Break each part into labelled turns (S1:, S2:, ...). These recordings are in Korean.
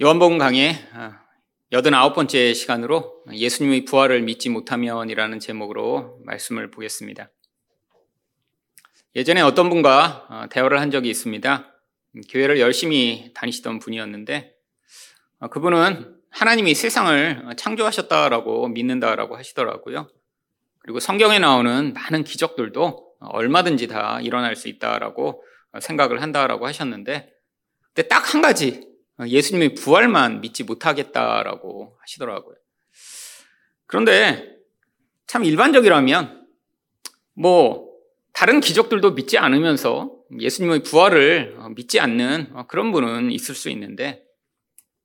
S1: 요한복음 강의 89번째 시간으로 예수님의 부활을 믿지 못하면이라는 제목으로 말씀을 보겠습니다. 예전에 어떤 분과 대화를 한 적이 있습니다. 교회를 열심히 다니시던 분이었는데 그분은 하나님이 세상을 창조하셨다라고 믿는다라고 하시더라고요. 그리고 성경에 나오는 많은 기적들도 얼마든지 다 일어날 수 있다라고 생각을 한다라고 하셨는데 근데 딱 한 가지 예수님의 부활만 믿지 못하겠다라고 하시더라고요. 그런데 참 일반적이라면 뭐 다른 기적들도 믿지 않으면서 예수님의 부활을 믿지 않는 그런 분은 있을 수 있는데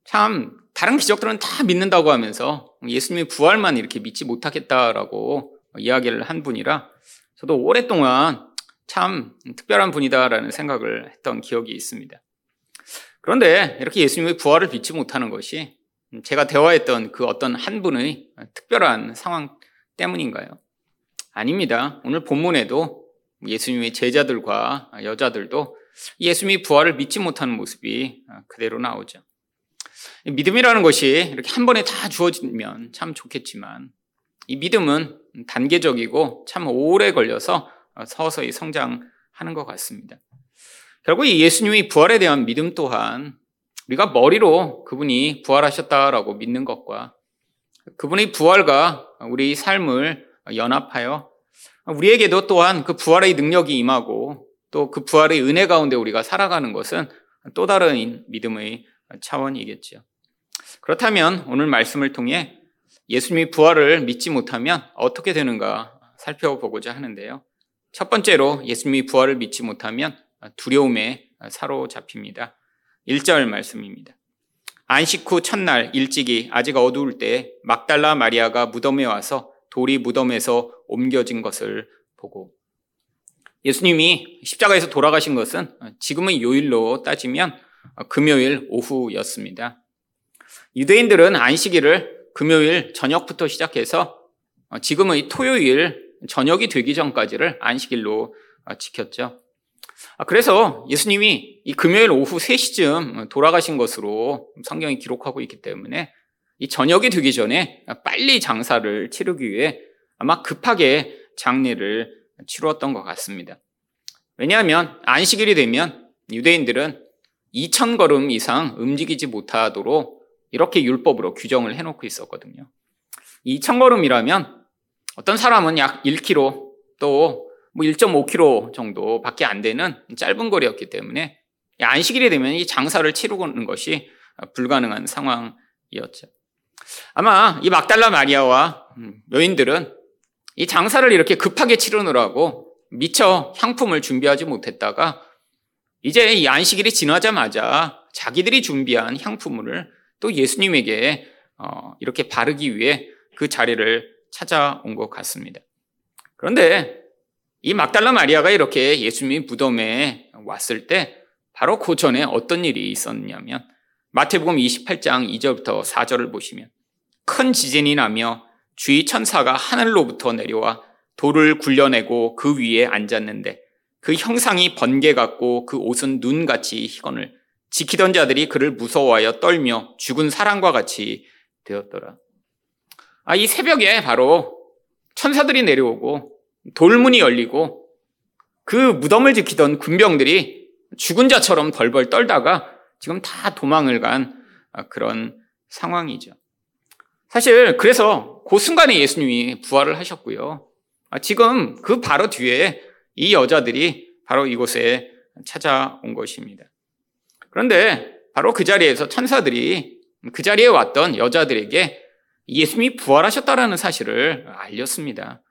S1: 참 다른 기적들은 다 믿는다고 하면서 예수님의 부활만 이렇게 믿지 못하겠다라고 이야기를 한 분이라 저도 오랫동안 참 특별한 분이다라는 생각을 했던 기억이 있습니다. 그런데 이렇게 예수님의 부활을 믿지 못하는 것이 제가 대화했던 그 어떤 한 분의 특별한 상황 때문인가요? 아닙니다. 오늘 본문에도 예수님의 제자들과 여자들도 예수님의 부활을 믿지 못하는 모습이 그대로 나오죠. 믿음이라는 것이 이렇게 한 번에 다 주어지면 참 좋겠지만 이 믿음은 단계적이고 참 오래 걸려서 서서히 성장하는 것 같습니다. 결국 이 예수님이 부활에 대한 믿음 또한 우리가 머리로 그분이 부활하셨다라고 믿는 것과 그분의 부활과 우리 삶을 연합하여 우리에게도 또한 그 부활의 능력이 임하고 또 그 부활의 은혜 가운데 우리가 살아가는 것은 또 다른 믿음의 차원이겠죠. 그렇다면 오늘 말씀을 통해 예수님이 부활을 믿지 못하면 어떻게 되는가 살펴보고자 하는데요. 첫 번째로 예수님이 부활을 믿지 못하면 두려움에 사로잡힙니다. 1절 말씀입니다. 안식 후 첫날 일찍이 아직 어두울 때 막달라 마리아가 무덤에 와서 돌이 무덤에서 옮겨진 것을 보고 예수님이 십자가에서 돌아가신 것은 지금의 요일로 따지면 금요일 오후였습니다. 유대인들은 안식일을 금요일 저녁부터 시작해서 지금의 토요일 저녁이 되기 전까지를 안식일로 지켰죠. 아, 그래서 예수님이 이 금요일 오후 3시쯤 돌아가신 것으로 성경이 기록하고 있기 때문에 이 저녁이 되기 전에 빨리 장사를 치르기 위해 아마 급하게 장례를 치루었던 것 같습니다. 왜냐하면 안식일이 되면 유대인들은 2,000걸음 이상 움직이지 못하도록 이렇게 율법으로 규정을 해놓고 있었거든요. 2,000걸음이라면 어떤 사람은 약 1km 또 뭐 1.5km 정도밖에 안 되는 짧은 거리였기 때문에 안식일이 되면 이 장사를 치르는 것이 불가능한 상황이었죠. 아마 이 막달라 마리아와 여인들은 이 장사를 이렇게 급하게 치르느라고 미처 향품을 준비하지 못했다가 이제 이 안식일이 지나자마자 자기들이 준비한 향품을 또 예수님에게 어, 이렇게 바르기 위해 그 자리를 찾아온 것 같습니다. 그런데 이 막달라 마리아가 이렇게 예수님이 무덤에 왔을 때 바로 그 전에 어떤 일이 있었냐면 마태복음 28장 2절부터 4절을 보시면 큰 지진이 나며 주의 천사가 하늘로부터 내려와 돌을 굴려내고 그 위에 앉았는데 그 형상이 번개 같고 그 옷은 눈같이 희건을 지키던 자들이 그를 무서워하여 떨며 죽은 사람과 같이 되었더라. 아, 이 새벽에 바로 천사들이 내려오고 돌문이 열리고 그 무덤을 지키던 군병들이 죽은 자처럼 벌벌 떨다가 지금 다 도망을 간 그런 상황이죠. 사실 그래서 그 순간에 예수님이 부활을 하셨고요. 지금 그 바로 뒤에 이 여자들이 바로 이곳에 찾아온 것입니다. 그런데 바로 그 자리에서 천사들이 그 자리에 왔던 여자들에게 예수님이 부활하셨다라는 사실을 알렸습니다.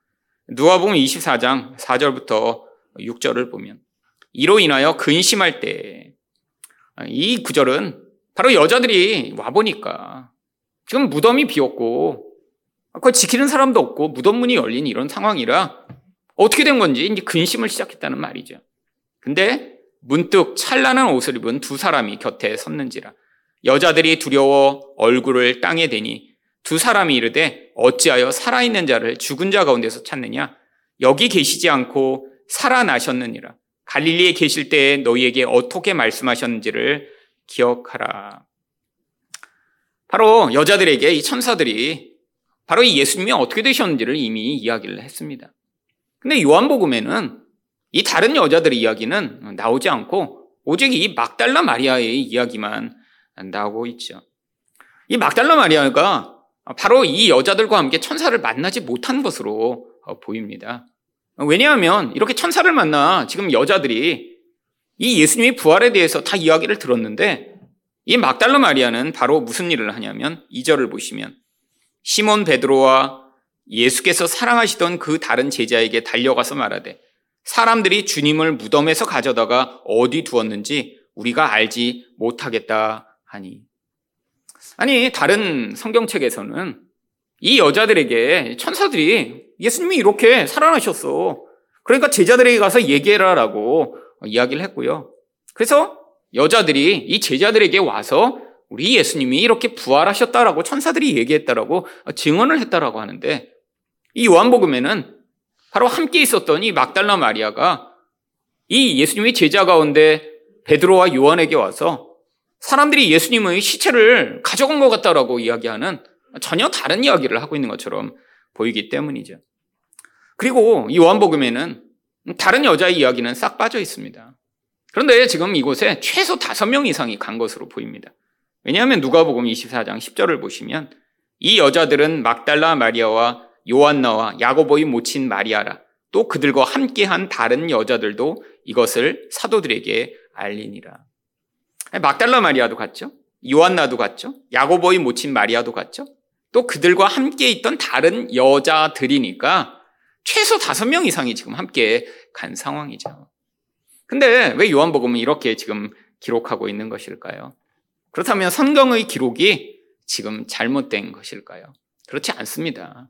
S1: 누가복음 24장 4절부터 6절을 보면 이로 인하여 근심할 때 이 구절은 바로 여자들이 와 보니까 지금 무덤이 비었고 그걸 지키는 사람도 없고 무덤 문이 열린 이런 상황이라 어떻게 된 건지 이제 근심을 시작했다는 말이죠. 근데 문득 찬란한 옷을 입은 두 사람이 곁에 섰는지라 여자들이 두려워 얼굴을 땅에 대니 두 사람이 이르되 어찌하여 살아있는 자를 죽은 자 가운데서 찾느냐? 여기 계시지 않고 살아나셨느니라. 갈릴리에 계실 때에 너희에게 어떻게 말씀하셨는지를 기억하라. 바로 여자들에게 이 천사들이 바로 이 예수님이 어떻게 되셨는지를 이미 이야기를 했습니다. 근데 요한복음에는 이 다른 여자들의 이야기는 나오지 않고 오직 이 막달라 마리아의 이야기만 나오고 있죠. 이 막달라 마리아가 바로 이 여자들과 함께 천사를 만나지 못한 것으로 보입니다. 왜냐하면 이렇게 천사를 만나 지금 여자들이 이 예수님의 부활에 대해서 다 이야기를 들었는데 이 막달라 마리아는 바로 무슨 일을 하냐면 2절을 보시면 시몬 베드로와 예수께서 사랑하시던 그 다른 제자에게 달려가서 말하되 사람들이 주님을 무덤에서 가져다가 어디 두었는지 우리가 알지 못하겠다 하니. 아니, 다른 성경책에서는 이 여자들에게 천사들이 예수님이 이렇게 살아나셨어. 그러니까 제자들에게 가서 얘기해라라고 이야기를 했고요. 그래서 여자들이 이 제자들에게 와서 우리 예수님이 이렇게 부활하셨다라고 천사들이 얘기했다라고 증언을 했다라고 하는데 이 요한복음에는 바로 함께 있었던 이 막달라 마리아가 이 예수님의 제자 가운데 베드로와 요한에게 와서 사람들이 예수님의 시체를 가져간 것 같다라고 이야기하는 전혀 다른 이야기를 하고 있는 것처럼 보이기 때문이죠. 그리고 이 요한복음에는 다른 여자의 이야기는 싹 빠져 있습니다. 그런데 지금 이곳에 최소 다섯 명 이상이 간 것으로 보입니다. 왜냐하면 누가복음 24장 10절을 보시면 이 여자들은 막달라 마리아와 요한나와 야고보의 모친 마리아라 또 그들과 함께한 다른 여자들도 이것을 사도들에게 알리니라. 막달라 마리아도 갔죠. 요한나도 갔죠. 야고보의 모친 마리아도 갔죠. 또 그들과 함께 있던 다른 여자들이니까 최소 다섯 명 이상이 지금 함께 간 상황이죠. 근데 왜 요한복음은 이렇게 지금 기록하고 있는 것일까요? 그렇다면 성경의 기록이 지금 잘못된 것일까요? 그렇지 않습니다.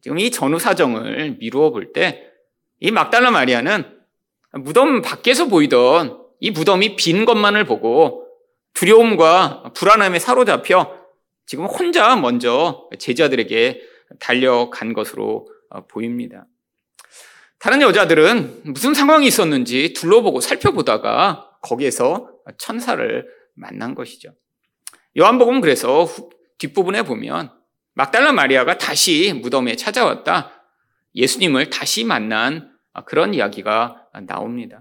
S1: 지금 이 전후 사정을 미루어 볼 때 이 막달라 마리아는 무덤 밖에서 보이던 이 무덤이 빈 것만을 보고 두려움과 불안함에 사로잡혀 지금 혼자 먼저 제자들에게 달려간 것으로 보입니다. 다른 여자들은 무슨 상황이 있었는지 둘러보고 살펴보다가 거기에서 천사를 만난 것이죠. 요한복음 그래서 뒷부분에 보면 막달라 마리아가 다시 무덤에 찾아왔다. 예수님을 다시 만난 그런 이야기가 나옵니다.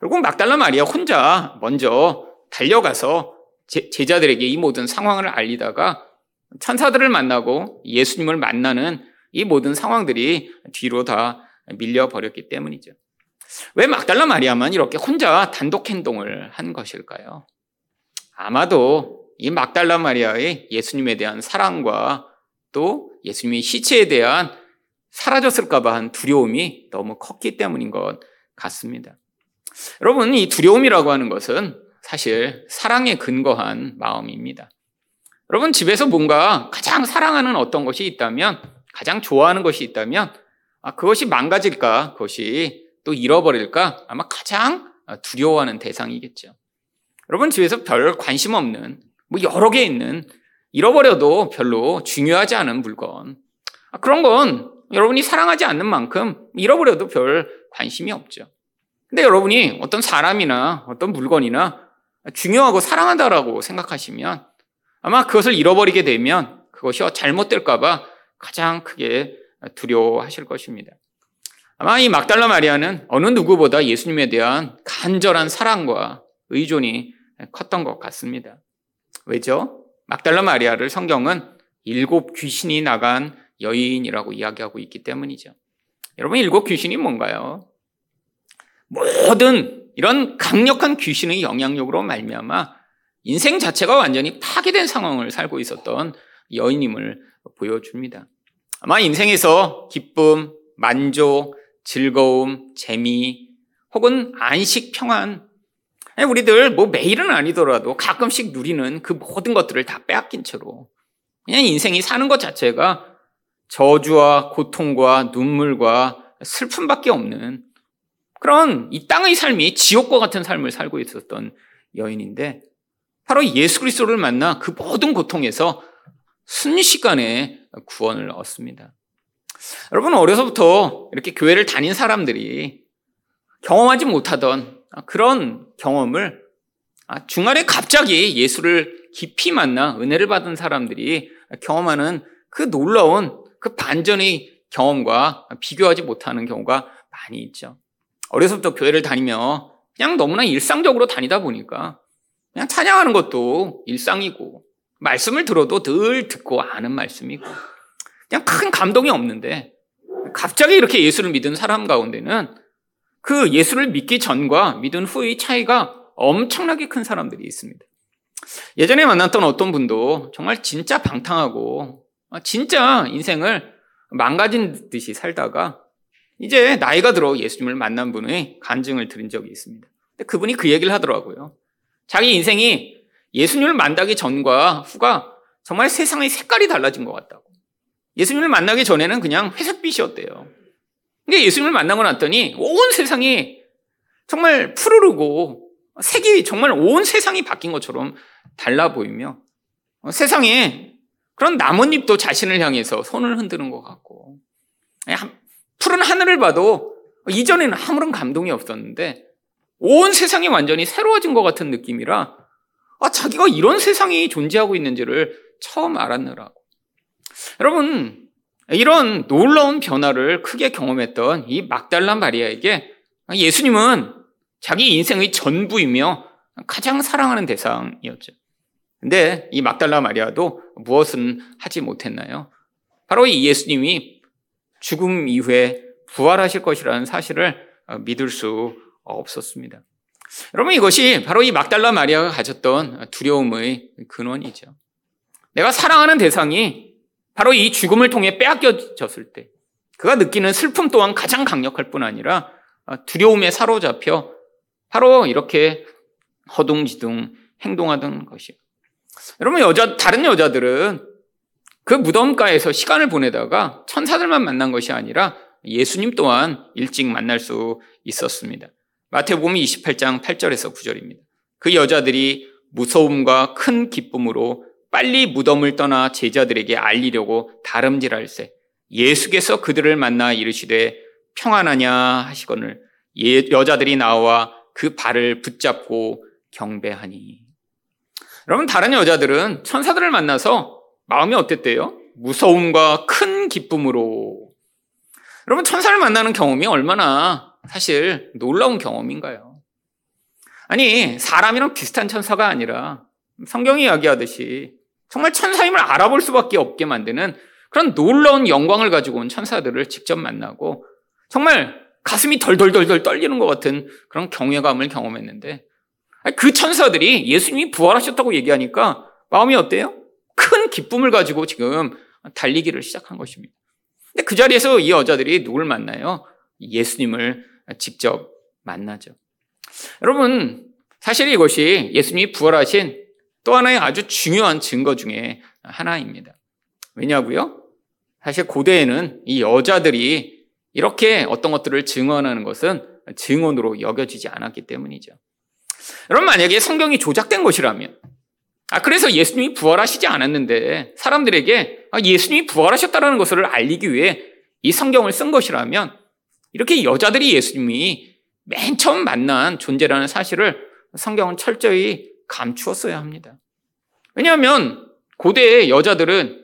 S1: 결국 막달라 마리아 혼자 먼저 달려가서 제자들에게 이 모든 상황을 알리다가 천사들을 만나고 예수님을 만나는 이 모든 상황들이 뒤로 다 밀려버렸기 때문이죠. 왜 막달라 마리아만 이렇게 혼자 단독 행동을 한 것일까요? 아마도 이 막달라 마리아의 예수님에 대한 사랑과 또 예수님의 시체에 대한 사라졌을까봐 한 두려움이 너무 컸기 때문인 것 같습니다. 여러분, 이 두려움이라고 하는 것은 사실 사랑에 근거한 마음입니다. 여러분, 집에서 뭔가 가장 사랑하는 어떤 것이 있다면, 가장 좋아하는 것이 있다면, 아, 그것이 망가질까, 그것이 또 잃어버릴까, 아마 가장 두려워하는 대상이겠죠. 여러분, 집에서 별 관심 없는, 뭐 여러 개 있는 잃어버려도 별로 중요하지 않은 물건. 아, 그런 건 여러분이 사랑하지 않는 만큼 잃어버려도 별 관심이 없죠. 근데 여러분이 어떤 사람이나 어떤 물건이나 중요하고 사랑한다라고 생각하시면 아마 그것을 잃어버리게 되면 그것이 잘못될까봐 가장 크게 두려워하실 것입니다. 아마 이 막달라 마리아는 어느 누구보다 예수님에 대한 간절한 사랑과 의존이 컸던 것 같습니다. 왜죠? 막달라 마리아를 성경은 일곱 귀신이 나간 여인이라고 이야기하고 있기 때문이죠. 여러분, 일곱 귀신이 뭔가요? 모든 이런 강력한 귀신의 영향력으로 말미암아 인생 자체가 완전히 파괴된 상황을 살고 있었던 여인임을 보여줍니다. 아마 인생에서 기쁨, 만족, 즐거움, 재미, 혹은 안식, 평안, 우리들 뭐 매일은 아니더라도 가끔씩 누리는 그 모든 것들을 다 빼앗긴 채로 그냥 인생이 사는 것 자체가 저주와 고통과 눈물과 슬픔밖에 없는 그런 이 땅의 삶이 지옥과 같은 삶을 살고 있었던 여인인데 바로 예수 그리스도를 만나 그 모든 고통에서 순식간에 구원을 얻습니다. 여러분 어려서부터 이렇게 교회를 다닌 사람들이 경험하지 못하던 그런 경험을 아, 중간에 갑자기 예수를 깊이 만나 은혜를 받은 사람들이 경험하는 그 놀라운 그 반전의 경험과 비교하지 못하는 경우가 많이 있죠. 어려서부터 교회를 다니며 그냥 너무나 일상적으로 다니다 보니까 그냥 찬양하는 것도 일상이고 말씀을 들어도 늘 듣고 아는 말씀이고 그냥 큰 감동이 없는데 갑자기 이렇게 예수를 믿은 사람 가운데는 그 예수를 믿기 전과 믿은 후의 차이가 엄청나게 큰 사람들이 있습니다. 예전에 만났던 어떤 분도 정말 진짜 방탕하고 진짜 인생을 망가진 듯이 살다가 이제 나이가 들어 예수님을 만난 분의 간증을 들은 적이 있습니다. 그분이 그 얘기를 하더라고요. 자기 인생이 예수님을 만나기 전과 후가 정말 세상의 색깔이 달라진 것 같다고. 예수님을 만나기 전에는 그냥 회색빛이었대요. 근데 예수님을 만나고 났더니 온 세상이 정말 푸르르고 색이 정말 온 세상이 바뀐 것처럼 달라 보이며 세상에 그런 나뭇잎도 자신을 향해서 손을 흔드는 것 같고 푸른 하늘을 봐도 이전에는 아무런 감동이 없었는데 온 세상이 완전히 새로워진 것 같은 느낌이라 아, 자기가 이런 세상이 존재하고 있는지를 처음 알았느라고. 여러분, 이런 놀라운 변화를 크게 경험했던 이 막달라 마리아에게 예수님은 자기 인생의 전부이며 가장 사랑하는 대상이었죠. 근데 이 막달라 마리아도 무엇은 하지 못했나요? 바로 이 예수님이 죽음 이후에 부활하실 것이라는 사실을 믿을 수 없었습니다. 여러분 이것이 바로 이 막달라 마리아가 가졌던 두려움의 근원이죠. 내가 사랑하는 대상이 바로 이 죽음을 통해 빼앗겨졌을 때 그가 느끼는 슬픔 또한 가장 강력할 뿐 아니라 두려움에 사로잡혀 바로 이렇게 허둥지둥 행동하던 것이요. 여러분 여자 다른 여자들은 그 무덤가에서 시간을 보내다가 천사들만 만난 것이 아니라 예수님 또한 일찍 만날 수 있었습니다. 마태복음 28장 8절에서 9절입니다. 그 여자들이 무서움과 큰 기쁨으로 빨리 무덤을 떠나 제자들에게 알리려고 다름질할세 예수께서 그들을 만나 이르시되 평안하냐 하시거늘 예, 여자들이 나와 그 발을 붙잡고 경배하니 여러분 다른 여자들은 천사들을 만나서 마음이 어땠대요? 무서움과 큰 기쁨으로 여러분 천사를 만나는 경험이 얼마나 사실 놀라운 경험인가요? 아니 사람이랑 비슷한 천사가 아니라 성경이 이야기하듯이 정말 천사임을 알아볼 수밖에 없게 만드는 그런 놀라운 영광을 가지고 온 천사들을 직접 만나고 정말 가슴이 덜덜덜덜 떨리는 것 같은 그런 경외감을 경험했는데 그 천사들이 예수님이 부활하셨다고 얘기하니까 마음이 어때요? 큰 기쁨을 가지고 지금 달리기를 시작한 것입니다. 근데 그 자리에서 이 여자들이 누굴 만나요? 예수님을 직접 만나죠. 여러분, 사실 이것이 예수님이 부활하신 또 하나의 아주 중요한 증거 중에 하나입니다. 왜냐고요? 사실 고대에는 이 여자들이 이렇게 어떤 것들을 증언하는 것은 증언으로 여겨지지 않았기 때문이죠. 여러분 만약에 성경이 조작된 것이라면 아 그래서 예수님이 부활하시지 않았는데 사람들에게 아, 예수님이 부활하셨다는 것을 알리기 위해 이 성경을 쓴 것이라면 이렇게 여자들이 예수님이 맨 처음 만난 존재라는 사실을 성경은 철저히 감추었어야 합니다. 왜냐하면 고대의 여자들은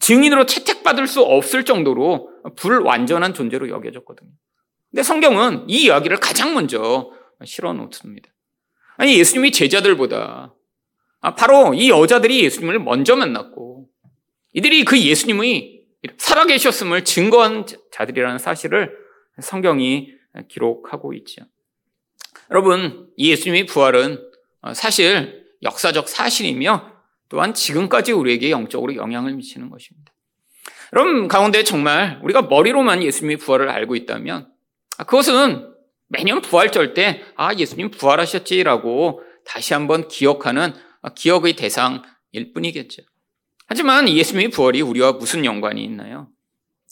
S1: 증인으로 채택받을 수 없을 정도로 불완전한 존재로 여겨졌거든요. 근데 성경은 이 이야기를 가장 먼저 실어 놓습니다. 아니, 예수님이 제자들보다 아, 바로 이 여자들이 예수님을 먼저 만났고 이들이 그 예수님의 살아계셨음을 증거한 자들이라는 사실을 성경이 기록하고 있죠. 여러분, 이 예수님의 부활은 어, 사실 역사적 사실이며 또한 지금까지 우리에게 영적으로 영향을 미치는 것입니다. 여러분 가운데 정말 우리가 머리로만 예수님의 부활을 알고 있다면 아, 그것은 매년 부활절 때 아, 예수님 부활하셨지라고 다시 한번 기억하는 아, 기억의 대상일 뿐이겠죠. 하지만 예수님의 부활이 우리와 무슨 연관이 있나요?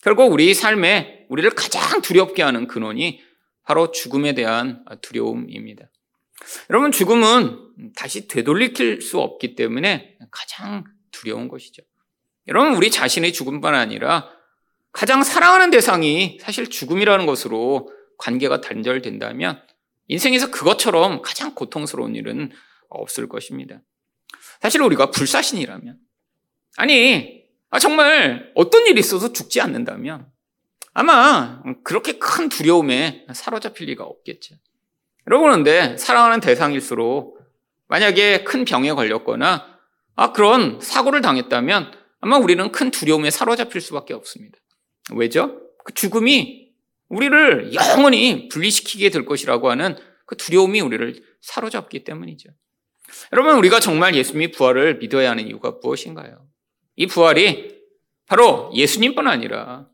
S1: 결국 우리 삶에 우리를 가장 두렵게 하는 근원이 바로 죽음에 대한 두려움입니다. 여러분, 죽음은 다시 되돌릴 수 없기 때문에 가장 두려운 것이죠. 여러분, 우리 자신의 죽음뿐 아니라 가장 사랑하는 대상이 사실 죽음이라는 것으로 관계가 단절된다면 인생에서 그것처럼 가장 고통스러운 일은 없을 것입니다. 사실 우리가 불사신이라면, 아니, 아, 정말 어떤 일이 있어도 죽지 않는다면, 아마 그렇게 큰 두려움에 사로잡힐 리가 없겠죠. 여러분, 그런데 사랑하는 대상일수록 만약에 큰 병에 걸렸거나, 아, 그런 사고를 당했다면 아마 우리는 큰 두려움에 사로잡힐 수밖에 없습니다. 왜죠? 그 죽음이 우리를 영원히 분리시키게 될 것이라고 하는 그 두려움이 우리를 사로잡기 때문이죠. 여러분, 우리가 정말 예수님이 부활을 믿어야 하는 이유가 무엇인가요? 이 부활이 바로 예수님뿐 아니라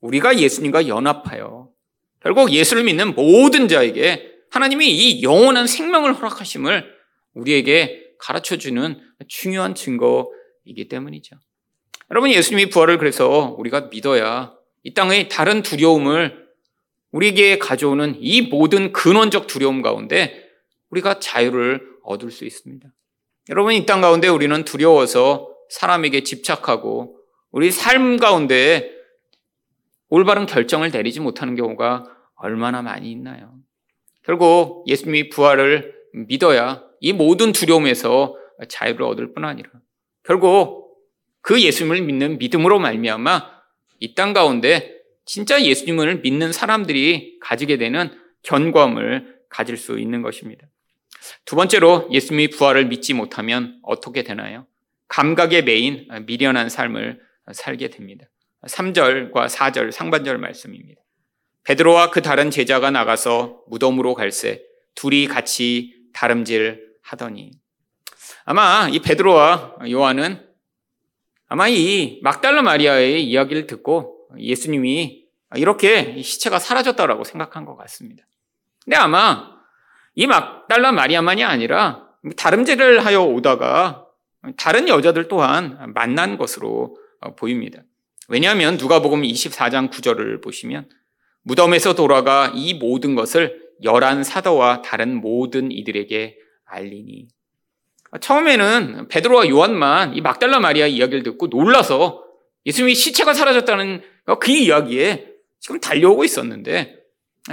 S1: 우리가 예수님과 연합하여 결국 예수를 믿는 모든 자에게 하나님이 이 영원한 생명을 허락하심을 우리에게 가르쳐 주는 중요한 증거이기 때문이죠. 여러분, 예수님이 부활을 그래서 우리가 믿어야 이 땅의 다른 두려움을 우리에게 가져오는 이 모든 근원적 두려움 가운데 우리가 자유를 얻을 수 있습니다. 여러분, 이 땅 가운데 우리는 두려워서 사람에게 집착하고 우리 삶 가운데 올바른 결정을 내리지 못하는 경우가 얼마나 많이 있나요? 결국 예수님이 부활을 믿어야 이 모든 두려움에서 자유를 얻을 뿐 아니라 결국 그 예수님을 믿는 믿음으로 말미암아 이 땅 가운데 진짜 예수님을 믿는 사람들이 가지게 되는 견고함을 가질 수 있는 것입니다. 두 번째로 예수님이 부활을 믿지 못하면 어떻게 되나요? 감각에 매인 미련한 삶을 살게 됩니다. 3절과 4절 상반절 말씀입니다. 베드로와 그 다른 제자가 나가서 무덤으로 갈새 둘이 같이 다름질 하더니 아마 이 베드로와 요한은 아마 이 막달라 마리아의 이야기를 듣고 예수님이 이렇게 시체가 사라졌다라고 생각한 것 같습니다. 근데 아마 이 막달라 마리아만이 아니라 다름질을 하여 오다가 다른 여자들 또한 만난 것으로 보입니다. 왜냐하면 누가복음 24장 9절을 보시면 무덤에서 돌아가 이 모든 것을 열한 사도와 다른 모든 이들에게 알리니 처음에는 베드로와 요한만 이 막달라 마리아 이야기를 듣고 놀라서 예수님이 시체가 사라졌다는 그 이야기에 지금 달려오고 있었는데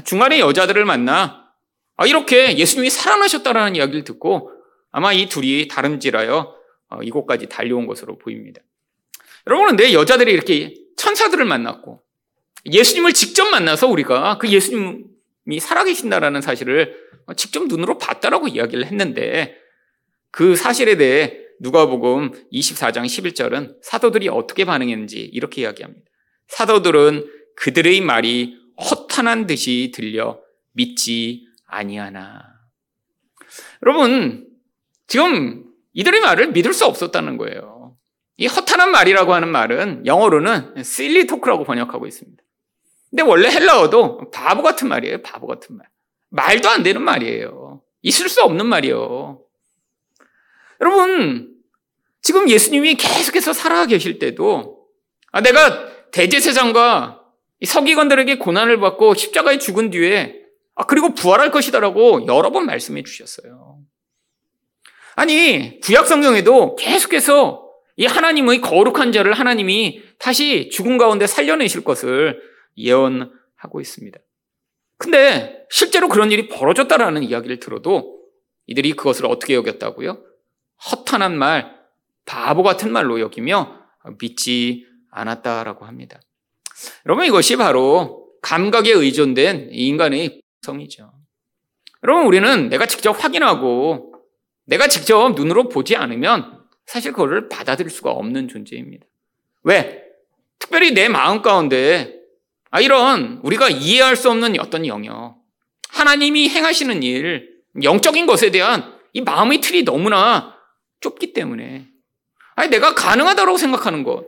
S1: 중간에 여자들을 만나 아, 이렇게 예수님이 살아나셨다라는 이야기를 듣고 아마 이 둘이 다름질하여 어, 이곳까지 달려온 것으로 보입니다. 여러분은 내 여자들이 이렇게 천사들을 만났고 예수님을 직접 만나서 우리가 그 예수님이 살아계신다라는 사실을 직접 눈으로 봤다라고 이야기를 했는데 그 사실에 대해 누가복음 24장 11절은 사도들이 어떻게 반응했는지 이렇게 이야기합니다. 사도들은 그들의 말이 허탄한 듯이 들려 믿지 아니하나. 여러분, 지금 이들의 말을 믿을 수 없었다는 거예요. 이 허탄한 말이라고 하는 말은 영어로는 실리 토크라고 번역하고 있습니다. 근데 원래 헬라어도 바보 같은 말이에요. 바보 같은 말. 말도 안 되는 말이에요. 있을 수 없는 말이에요. 여러분, 지금 예수님이 계속해서 살아 계실 때도 아, 내가 대제사장과 서기관들에게 고난을 받고 십자가에 죽은 뒤에 아, 그리고 부활할 것이다라고 여러 번 말씀해 주셨어요. 아니, 구약 성경에도 계속해서 이 하나님의 거룩한 자를 하나님이 다시 죽은 가운데 살려내실 것을 예언하고 있습니다. 근데 실제로 그런 일이 벌어졌다라는 이야기를 들어도 이들이 그것을 어떻게 여겼다고요? 허탄한 말, 바보 같은 말로 여기며 믿지 않았다라고 합니다. 여러분 이것이 바로 감각에 의존된 인간의 성이죠. 여러분 우리는 내가 직접 확인하고 내가 직접 눈으로 보지 않으면 사실 그거를 받아들일 수가 없는 존재입니다. 왜? 특별히 내 마음 가운데 아 이런 우리가 이해할 수 없는 어떤 영역, 하나님이 행하시는 일, 영적인 것에 대한 이 마음의 틀이 너무나 좁기 때문에 아니 내가 가능하다고 생각하는 것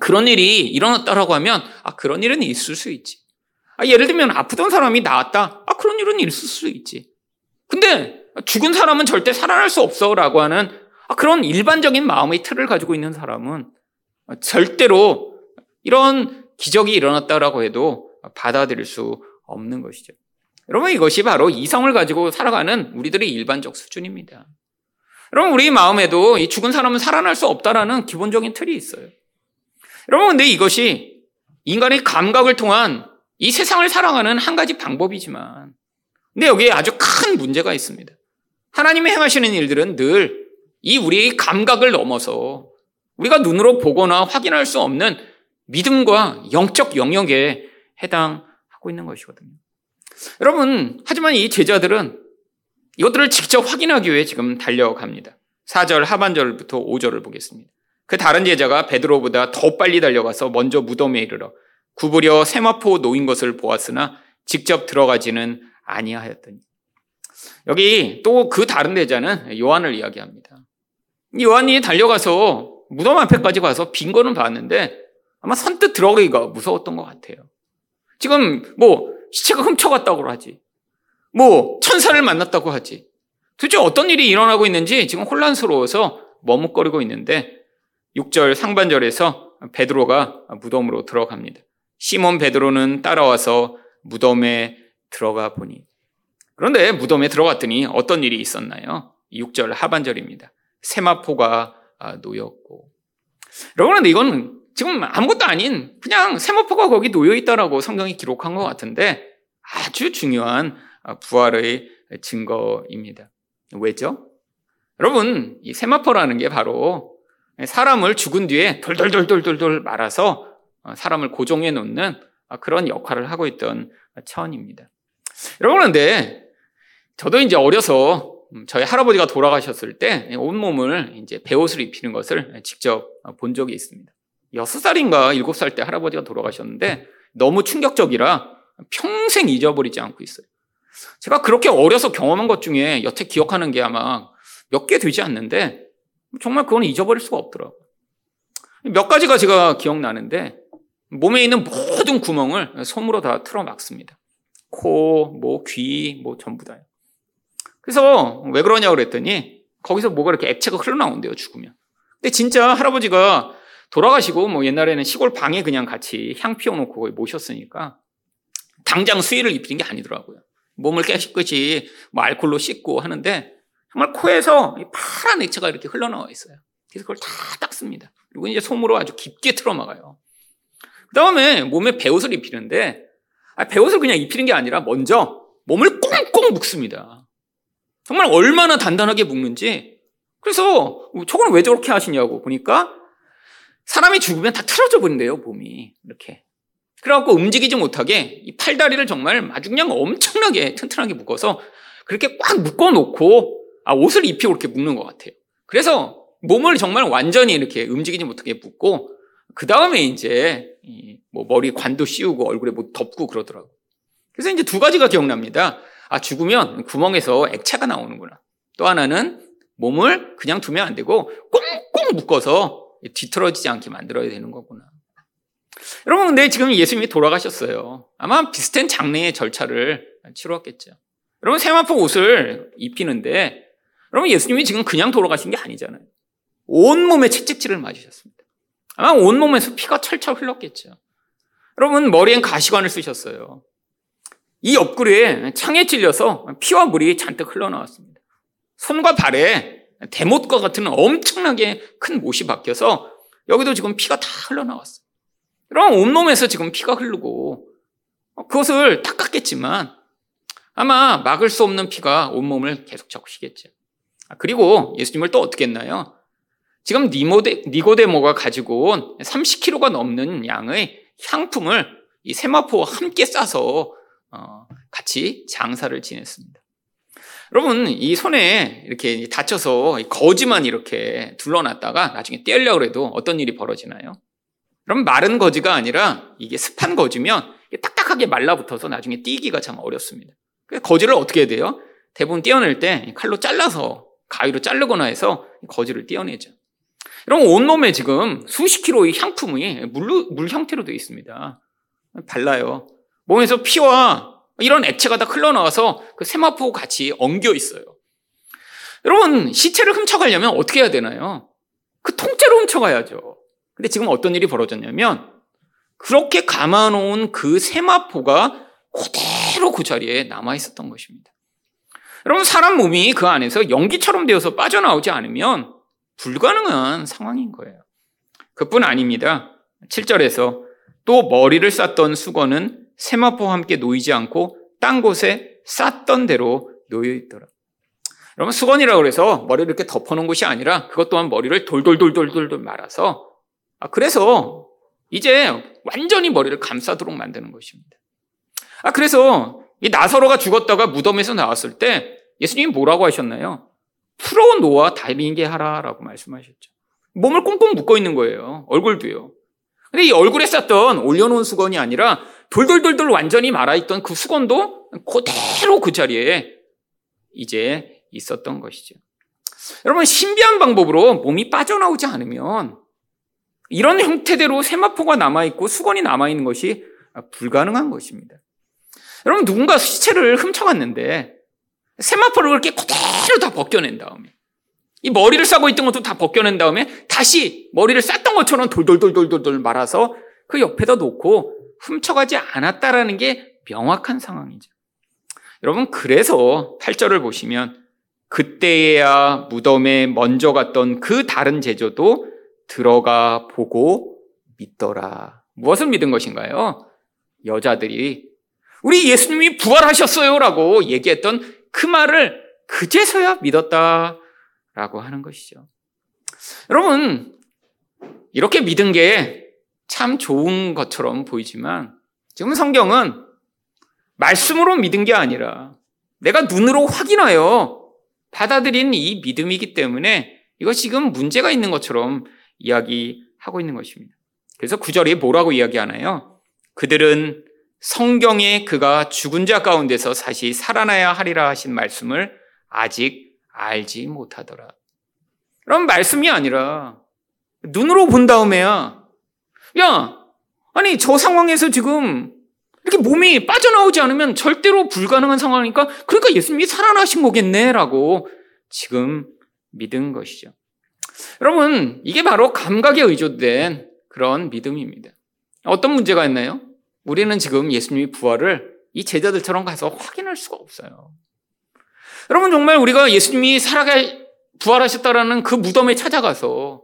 S1: 그런 일이 일어났다라고 하면 아 그런 일은 있을 수 있지. 아, 예를 들면 아프던 사람이 나았다. 아 그런 일은 있을 수 있지. 근데 죽은 사람은 절대 살아날 수 없어 라고 하는 아, 그런 일반적인 마음의 틀을 가지고 있는 사람은 절대로 이런 기적이 일어났다라고 해도 받아들일 수 없는 것이죠. 여러분 이것이 바로 이성을 가지고 살아가는 우리들의 일반적 수준입니다. 여러분, 우리 마음에도 이 죽은 사람은 살아날 수 없다라는 기본적인 틀이 있어요. 여러분, 근데 이것이 인간의 감각을 통한 이 세상을 살아가는 한 가지 방법이지만, 근데 여기에 아주 큰 문제가 있습니다. 하나님이 행하시는 일들은 늘 이 우리의 감각을 넘어서 우리가 눈으로 보거나 확인할 수 없는 믿음과 영적 영역에 해당하고 있는 것이거든요. 여러분, 하지만 이 제자들은 이것들을 직접 확인하기 위해 지금 달려갑니다. 4절 하반절부터 5절을 보겠습니다. 그 다른 제자가 베드로보다 더 빨리 달려가서 먼저 무덤에 이르러 구부려 세마포 놓인 것을 보았으나 직접 들어가지는 아니하였더니 여기 또 그 다른 제자는 요한을 이야기합니다. 요한이 달려가서 무덤 앞에까지 가서 빈 거는 봤는데 아마 선뜻 들어가기가 무서웠던 것 같아요. 지금 뭐 시체가 훔쳐갔다고 하지. 뭐 천사를 만났다고 하지. 도대체 어떤 일이 일어나고 있는지 지금 혼란스러워서 머뭇거리고 있는데 6절 상반절에서 베드로가 무덤으로 들어갑니다. 시몬 베드로는 따라와서 무덤에 들어가 보니 그런데 무덤에 들어갔더니 어떤 일이 있었나요? 6절 하반절입니다. 세마포가 아, 놓였고. 여러분, 이건 지금 아무것도 아닌 그냥 세마포가 거기 놓여 있다라고 성경이 기록한 것 같은데 아주 중요한 아, 부활의 증거입니다. 왜죠? 여러분, 이 세마포라는 게 바로 사람을 죽은 뒤에 돌돌돌돌돌돌 말아서 어, 사람을 고정해 놓는 그런 역할을 하고 있던 차원입니다. 여러분, 그런데 저도 이제 어려서 음, 저희 할아버지가 돌아가셨을 때 온몸을 이제 배옷을 입히는 것을 직접 본 적이 있습니다. 6살인가 7살 때 할아버지가 돌아가셨는데 너무 충격적이라 평생 잊어버리지 않고 있어요. 제가 그렇게 어려서 경험한 것 중에 여태 기억하는 게 아마 몇 개 되지 않는데 정말 그건 잊어버릴 수가 없더라고요. 몇 가지가 제가 기억나는데 몸에 있는 모든 구멍을 솜으로 다 틀어 막습니다. 코, 뭐, 귀, 뭐 전부 다요. 그래서 왜 그러냐고 그랬더니 거기서 뭐가 이렇게 액체가 흘러나온대요, 죽으면. 근데 진짜 할아버지가 돌아가시고 뭐 옛날에는 시골 방에 그냥 같이 향 피워놓고 모셨으니까 당장 수의를 입히는 게 아니더라고요. 몸을 깨끗이 뭐 알콜로 씻고 하는데 정말 코에서 파란 액체가 이렇게 흘러나와 있어요. 그래서 그걸 다 닦습니다. 그리고 이제 솜으로 아주 깊게 틀어막아요. 그 다음에 몸에 배옷을 입히는데 아, 배옷을 그냥 입히는 게 아니라 먼저 몸을 꽁꽁 묶습니다. 정말 얼마나 단단하게 묶는지. 그래서 저거는 왜 저렇게 하시냐고 보니까 사람이 죽으면 다 틀어져 버린대요, 몸이. 이렇게. 그래갖고 움직이지 못하게 이 팔다리를 정말 아주 그냥 엄청나게 튼튼하게 묶어서 그렇게 꽉 묶어놓고 아, 옷을 입히고 그렇게 묶는 것 같아요. 그래서 몸을 정말 완전히 이렇게 움직이지 못하게 묶고 그 다음에 이제 뭐 머리 관도 씌우고 얼굴에 뭐 덮고 그러더라고. 그래서 이제 두 가지가 기억납니다. 아, 죽으면 구멍에서 액체가 나오는구나. 또 하나는 몸을 그냥 두면 안 되고 꽁꽁 묶어서 뒤틀어지지 않게 만들어야 되는 거구나. 여러분, 근데 지금 예수님이 돌아가셨어요. 아마 비슷한 장례의 절차를 치루었겠죠. 여러분, 세마포 옷을 입히는데, 여러분, 예수님이 지금 그냥 돌아가신 게 아니잖아요. 온몸에 채찍질을 맞으셨습니다. 아마 온몸에서 피가 철철 흘렀겠죠. 여러분, 머리엔 가시관을 쓰셨어요. 이 옆구리에 창에 찔려서 피와 물이 잔뜩 흘러나왔습니다. 손과 발에 대못과 같은 엄청나게 큰 못이 박혀서 여기도 지금 피가 다 흘러나왔어요. 그럼 온몸에서 지금 피가 흐르고 그것을 닦았겠지만 아마 막을 수 없는 피가 온몸을 계속 적시겠죠. 아, 그리고 예수님을 또 어떻게 했나요? 지금 니모데, 니고데모가 가지고 온 30kg가 넘는 양의 향품을 이 세마포와 함께 싸서 어, 같이 장사를 지냈습니다. 여러분, 이 손에 이렇게 다쳐서 거지만 이렇게 둘러놨다가 나중에 떼려고 해도 어떤 일이 벌어지나요? 그럼 마른 거지가 아니라 이게 습한 거지면 딱딱하게 말라붙어서 나중에 띄기가 참 어렵습니다. 그래서 거지를 어떻게 해야 돼요? 대부분 떼어낼 때 칼로 잘라서 가위로 자르거나 해서 거지를 떼어내죠. 여러분, 온몸에 지금 수십 킬로의 향품이 물, 물 형태로 되어 있습니다. 발라요. 몸에서 피와 이런 액체가 다 흘러나와서 그 세마포 같이 엉겨 있어요. 여러분, 시체를 훔쳐가려면 어떻게 해야 되나요? 그 통째로 훔쳐가야죠. 근데 지금 어떤 일이 벌어졌냐면, 그렇게 감아놓은 그 세마포가 그대로 그 자리에 남아 있었던 것입니다. 여러분, 사람 몸이 그 안에서 연기처럼 되어서 빠져나오지 않으면 불가능한 상황인 거예요. 그뿐 아닙니다. 7절에서 또 머리를 쌌던 수건은 세마포와 함께 놓이지 않고 딴 곳에 쌌던 대로 놓여 있더라. 여러분 수건이라고 해서 머리를 이렇게 덮어놓은 것이 아니라 그것 또한 머리를 돌돌돌돌돌돌 말아서 아, 그래서 이제 완전히 머리를 감싸도록 만드는 것입니다. 아 그래서 이 나사로가 죽었다가 무덤에서 나왔을 때 예수님이 뭐라고 하셨나요? 풀어 놓아 다리게 하라라고 말씀하셨죠. 몸을 꽁꽁 묶어 있는 거예요. 얼굴도요. 근데 이 얼굴에 쌌던 올려놓은 수건이 아니라 돌돌돌돌 완전히 말아있던 그 수건도 그대로 그 자리에 이제 있었던 것이죠. 여러분, 신비한 방법으로 몸이 빠져나오지 않으면 이런 형태대로 세마포가 남아있고 수건이 남아있는 것이 불가능한 것입니다. 여러분, 누군가 시체를 훔쳐갔는데 세마포를 그렇게 그대로 다 벗겨낸 다음에 이 머리를 싸고 있던 것도 다 벗겨낸 다음에 다시 머리를 쌌던 것처럼 돌돌돌돌돌돌 말아서 그 옆에다 놓고 훔쳐가지 않았다라는 게 명확한 상황이죠. 여러분, 그래서 8절을 보시면 그때야 무덤에 먼저 갔던 그 다른 제자도 들어가 보고 믿더라. 무엇을 믿은 것인가요? 여자들이 우리 예수님이 부활하셨어요라고 얘기했던 그 말을 그제서야 믿었다라고 하는 것이죠. 여러분, 이렇게 믿은 게 참 좋은 것처럼 보이지만 지금 성경은 말씀으로 믿은 게 아니라 내가 눈으로 확인하여 받아들인 이 믿음이기 때문에 이거 지금 문제가 있는 것처럼 이야기하고 있는 것입니다. 그래서 구절이 뭐라고 이야기하나요? 그들은 성경에 그가 죽은 자 가운데서 다시 살아나야 하리라 하신 말씀을 아직 알지 못하더라. 그럼 말씀이 아니라 눈으로 본 다음에야 야 아니 저 상황에서 지금 이렇게 몸이 빠져나오지 않으면 절대로 불가능한 상황이니까 그러니까 예수님이 살아나신 거겠네라고 지금 믿은 것이죠. 여러분 이게 바로 감각에 의존된 그런 믿음입니다. 어떤 문제가 있나요? 우리는 지금 예수님이 부활을 이 제자들처럼 가서 확인할 수가 없어요. 여러분 정말 우리가 예수님이 살아가 부활하셨다라는 그 무덤에 찾아가서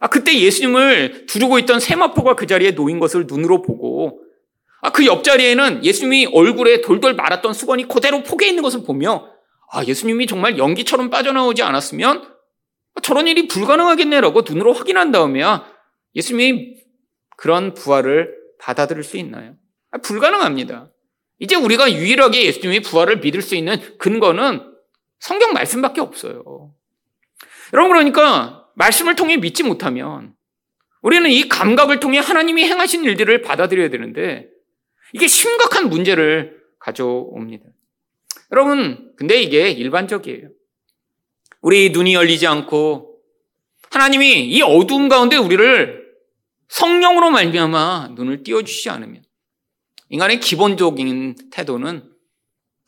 S1: 아 그때 예수님을 두르고 있던 세마포가 그 자리에 놓인 것을 눈으로 보고 아 그 옆자리에는 예수님이 얼굴에 돌돌 말았던 수건이 그대로 포개 있는 것을 보며 아 예수님이 정말 연기처럼 빠져나오지 않았으면 저런 일이 불가능하겠네라고 눈으로 확인한 다음에야 예수님이 그런 부활을 받아들일 수 있나요? 아, 불가능합니다. 이제 우리가 유일하게 예수님의 부활을 믿을 수 있는 근거는 성경 말씀밖에 없어요. 여러분 그러니까 말씀을 통해 믿지 못하면 우리는 이 감각을 통해 하나님이 행하신 일들을 받아들여야 되는데 이게 심각한 문제를 가져옵니다. 여러분, 근데 이게 일반적이에요. 우리 눈이 열리지 않고 하나님이 이 어두움 가운데 우리를 성령으로 말미암아 눈을 띄워주시지 않으면 인간의 기본적인 태도는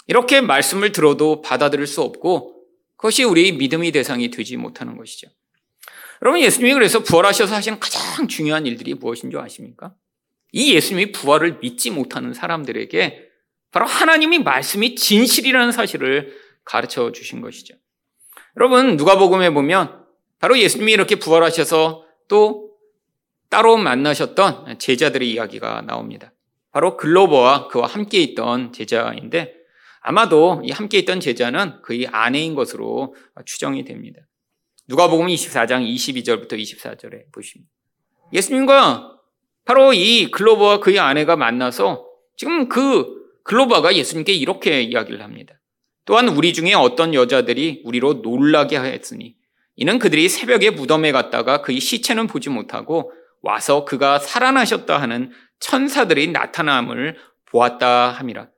S1: 이렇게 말씀을 들어도 받아들일 수 없고 그것이 우리 믿음의 대상이 되지 못하는 것이죠. 여러분 예수님이 그래서 부활하셔서 하신 가장 중요한 일들이 무엇인 줄 아십니까? 이 예수님이 부활을 믿지 못하는 사람들에게 바로 하나님이 말씀이 진실이라는 사실을 가르쳐 주신 것이죠. 여러분 누가복음에 보면 바로 예수님이 이렇게 부활하셔서 또 따로 만나셨던 제자들의 이야기가 나옵니다. 바로 글로버와 그와 함께 있던 제자인데 아마도 이 함께 있던 제자는 그의 아내인 것으로 추정이 됩니다. 누가복음 24장 22절부터 24절에 보십니다. 예수님과 바로 이 글로버와 그의 아내가 만나서 지금 그 글로버가 예수님께 이렇게 이야기를 합니다. 또한 우리 중에 어떤 여자들이 우리로 놀라게 하였으니 이는 그들이 새벽에 무덤에 갔다가 그의 시체는 보지 못하고 와서 그가 살아나셨다 하는 천사들이 나타남을 보았다 함이라.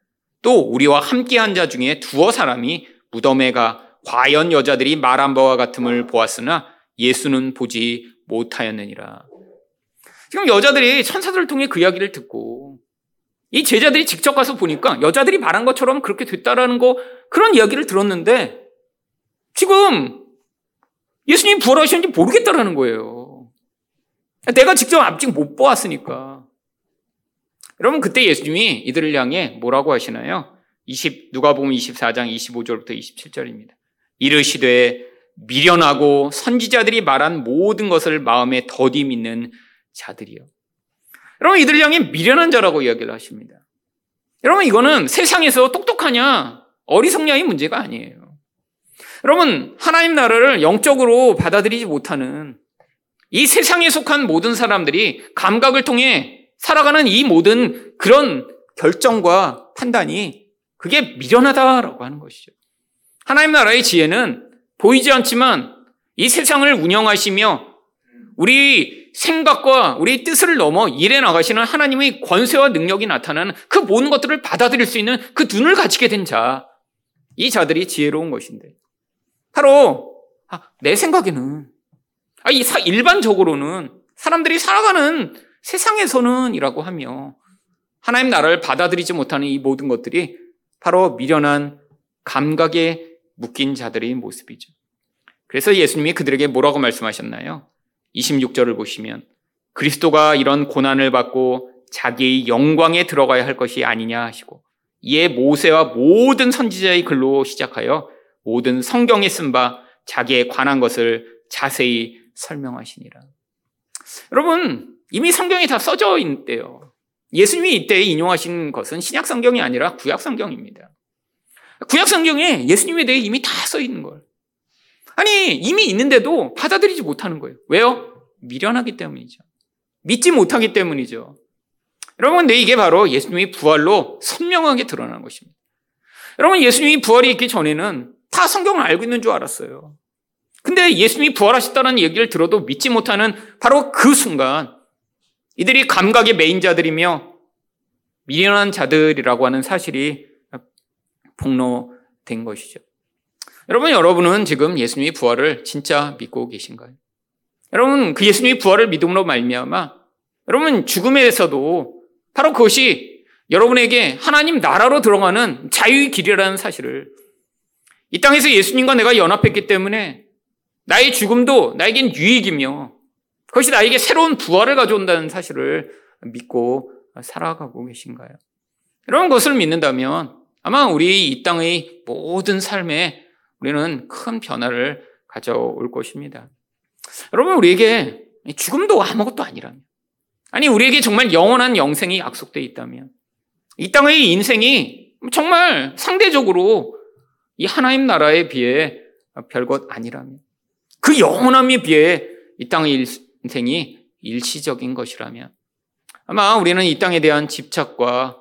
S1: 또 우리와 함께한 자 중에 두어 사람이 무덤에 가 과연 여자들이 말한 바와 같음을 보았으나 예수는 보지 못하였느니라. 지금 여자들이 천사들을 통해 그 이야기를 듣고 이 제자들이 직접 가서 보니까 여자들이 말한 것처럼 그렇게 됐다라는 거 그런 이야기를 들었는데 지금 예수님이 부활하셨는지 모르겠다라는 거예요. 내가 직접 아직 못 보았으니까. 여러분 그때 예수님이 이들을 향해 뭐라고 하시나요? 20 누가복음 24장 25절부터 27절입니다. 이르시되 미련하고 선지자들이 말한 모든 것을 마음에 더디 믿는 자들이요. 여러분, 이들 향해 미련한 자라고 이야기를 하십니다. 여러분, 이거는 세상에서 똑똑하냐, 어리석냐의 문제가 아니에요. 여러분, 하나님 나라를 영적으로 받아들이지 못하는 이 세상에 속한 모든 사람들이 감각을 통해 살아가는 이 모든 그런 결정과 판단이 그게 미련하다라고 하는 것이죠. 하나님 나라의 지혜는 보이지 않지만 이 세상을 운영하시며 우리 생각과 우리 뜻을 넘어 일해 나가시는 하나님의 권세와 능력이 나타나는 그 모든 것들을 받아들일 수 있는 그 눈을 가지게 된 자, 이 자들이 지혜로운 것인데. 바로, 아, 내 생각에는, 아, 이 사, 일반적으로는 사람들이 살아가는 세상에서는 이라고 하며 하나님 나라를 받아들이지 못하는 이 모든 것들이 바로 미련한 감각에 묶인 자들의 모습이죠. 그래서 예수님이 그들에게 뭐라고 말씀하셨나요? 26절을 보시면 그리스도가 이런 고난을 받고 자기의 영광에 들어가야 할 것이 아니냐 하시고 이에 모세와 모든 선지자의 글로 시작하여 모든 성경에 쓴 바 자기에 관한 것을 자세히 설명하시니라. 여러분, 이미 성경에 다 써져 있대요. 예수님이 이때 인용하신 것은 신약 성경이 아니라 구약 성경입니다. 구약 성경에 예수님에 대해 이미 다 써 있는 걸. 아니, 이미 있는데도 받아들이지 못하는 거예요. 왜요? 미련하기 때문이죠. 믿지 못하기 때문이죠. 여러분, 근데 이게 바로 예수님이 부활로 선명하게 드러난 것입니다. 여러분, 예수님이 부활이 있기 전에는 다 성경을 알고 있는 줄 알았어요. 근데 예수님이 부활하셨다는 얘기를 들어도 믿지 못하는 바로 그 순간 이들이 감각의 메인자들이며 미련한 자들이라고 하는 사실이 폭로된 것이죠. 여러분, 여러분은 지금 예수님이 부활을 진짜 믿고 계신가요? 여러분, 그 예수님이 부활을 믿음으로 말미암아 여러분 죽음에서도 바로 그것이 여러분에게 하나님 나라로 들어가는 자유의 길이라는 사실을 이 땅에서 예수님과 내가 연합했기 때문에 나의 죽음도 나에겐 유익이며 그것이 나에게 새로운 부활을 가져온다는 사실을 믿고 살아가고 계신가요? 이런 것을 믿는다면 아마 우리 이 땅의 모든 삶에 우리는 큰 변화를 가져올 것입니다. 여러분, 우리에게 죽음도 아무것도 아니라면, 아니, 우리에게 정말 영원한 영생이 약속되어 있다면, 이 땅의 인생이 정말 상대적으로 이 하나님 나라에 비해 별것 아니라면, 그 영원함에 비해 이 땅의 인생이 일시적인 것이라면, 아마 우리는 이 땅에 대한 집착과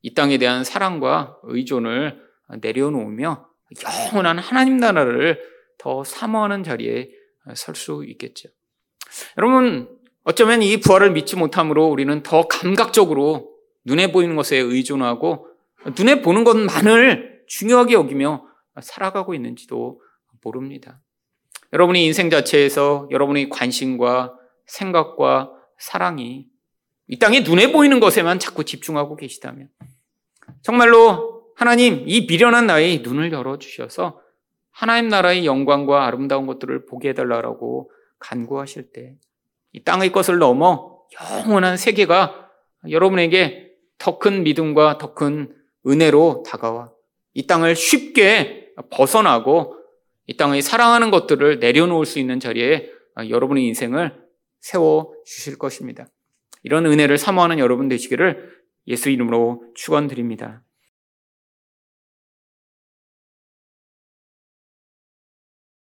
S1: 이 땅에 대한 사랑과 의존을 내려놓으며 영원한 하나님 나라를 더 사모하는 자리에 설 수 있겠죠. 여러분, 어쩌면 이 부활을 믿지 못함으로 우리는 더 감각적으로 눈에 보이는 것에 의존하고 눈에 보는 것만을 중요하게 여기며 살아가고 있는지도 모릅니다. 여러분의 인생 자체에서 여러분의 관심과 생각과 사랑이 이 땅에 눈에 보이는 것에만 자꾸 집중하고 계시다면 정말로 하나님 이 미련한 나의 눈을 열어 주셔서 하나님 나라의 영광과 아름다운 것들을 보게 해달라고 간구하실 때 이 땅의 것을 넘어 영원한 세계가 여러분에게 더 큰 믿음과 더 큰 은혜로 다가와 이 땅을 쉽게 벗어나고 이 땅의 사랑하는 것들을 내려놓을 수 있는 자리에 여러분의 인생을 세워 주실 것입니다. 이런 은혜를 사모하는 여러분 되시기를 예수 이름으로 축원드립니다.